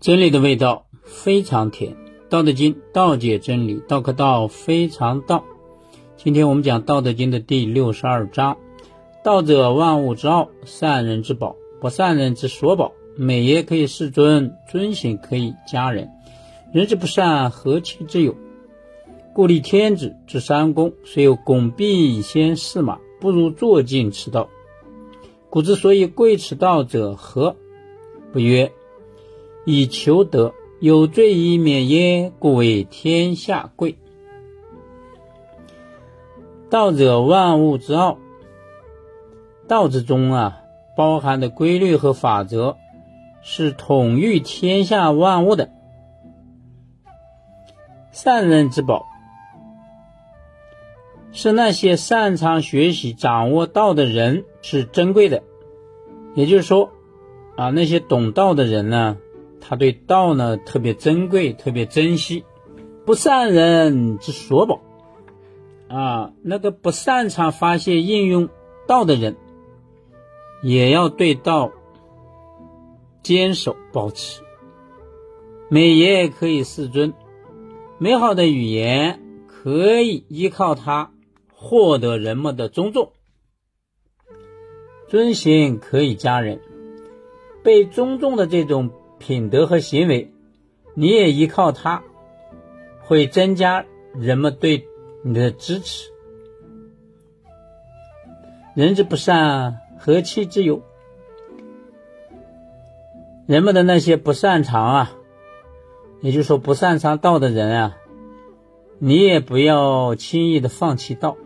真理的味道非常甜，《道德经》道解真理，道可道非常道。今天我们讲《道德经》的第六十二章：道者，万物之奥，善人之宝，不善人之所宝。美也可以世尊，尊行可以加人。人之不善，何其之有？故立天子之三公，虽有拱璧先驷马，不如坐尽此道。古之所以贵此道者，何？不曰。以求得有罪以免焉？故为天下贵。道者，万物之奥。道之中啊，包含的规律和法则，是统御天下万物的。善人之宝，是那些擅长学习、掌握道的人是珍贵的。也就是说，啊，那些懂道的人呢？他对道呢特别珍贵，特别珍惜，不善人之所宝啊。那个不擅长发现应用道的人，也要对道坚守保持。美言可以世尊，美好的语言可以依靠它获得人们的尊重，尊行可以加人，被尊重的这种。品德和行为，你也依靠它，会增加人们对你的支持。人之不善，何其之有？人们的那些不擅长啊，也就是说不擅长道的人啊，你也不要轻易的放弃道，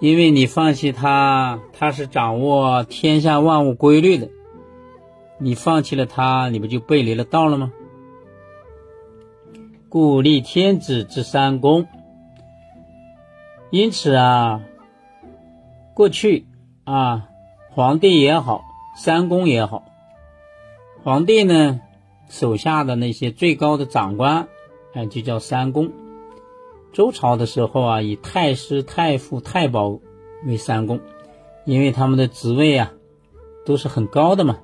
因为你放弃他，他是掌握天下万物规律的。你放弃了他，你不就背离了道了吗？故立天子之三公。因此啊，过去啊，皇帝也好，三公也好，皇帝呢手下的那些最高的长官，哎，就叫三公。周朝的时候啊，以太师、太傅、太保为三公，因为他们的职位啊都是很高的嘛。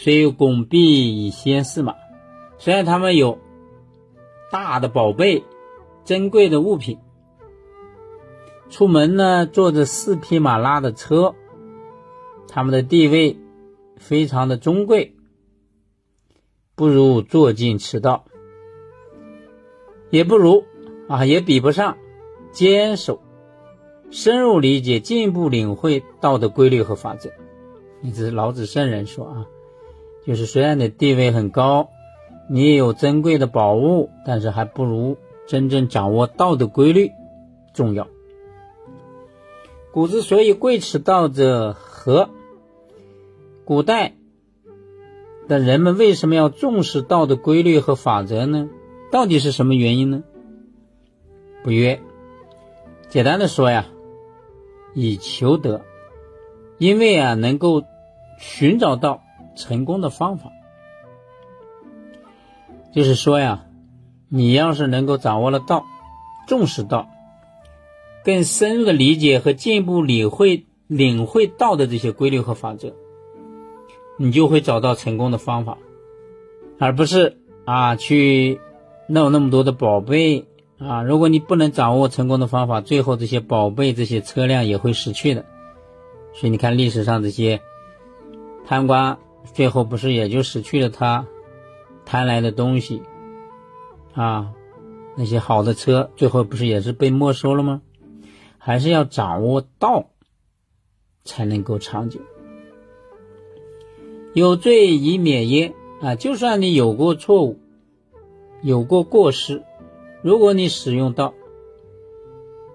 虽有拱璧以先驷马，虽然他们有大的宝贝、珍贵的物品，出门呢坐着四匹马拉的车，他们的地位非常的尊贵，不如坐进此道，也不如啊，也比不上坚守、深入理解、进一步领会道的规律和法则。这是老子圣人说啊。就是虽然你地位很高，你也有珍贵的宝物，但是还不如真正掌握道的规律重要。古之所以贵此道者，何？古代的人们为什么要重视道德规律和法则呢？到底是什么原因呢？不曰，简单的说呀，以求得，因为啊，能够寻找到。成功的方法，就是说呀，你要是能够掌握了道，重视道，更深入的理解和进一步领会领会道的这些规律和法则，你就会找到成功的方法，而不是啊去弄那么多的宝贝啊。如果你不能掌握成功的方法，最后这些宝贝、这些车辆也会失去的。所以你看历史上这些贪官。最后不是也就失去了他贪来的东西啊？那些好的车，最后不是也是被没收了吗？还是要掌握道才能够长久。有罪以免焉啊！就算你有过错误，有过过失，如果你使用道，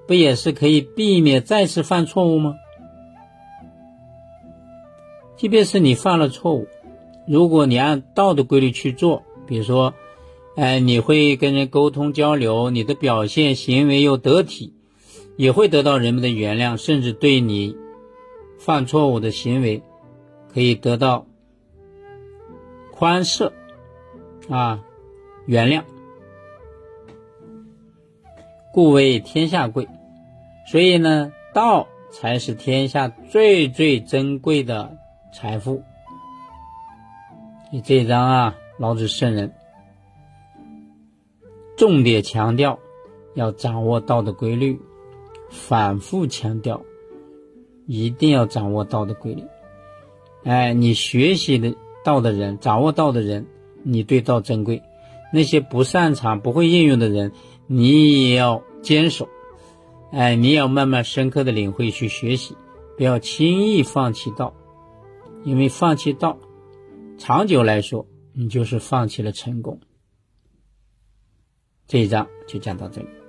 不也是可以避免再次犯错误吗？即便是你犯了错误，如果你按道的规律去做，比如说，哎，你会跟人沟通交流，你的表现行为又得体，也会得到人们的原谅，甚至对你犯错误的行为可以得到宽赦啊，原谅。故为天下贵，所以呢，道才是天下最最珍贵的。财富，所以这一章啊，老子圣人重点强调要掌握道的规律，反复强调一定要掌握道的规律。哎，你学习的道的人，掌握道的人，你对道珍贵；那些不擅长、不会应用的人，你也要坚守。哎，你要慢慢深刻的领会去学习，不要轻易放弃道，因为放弃道，长久来说，你就是放弃了成功。这一章就讲到这里。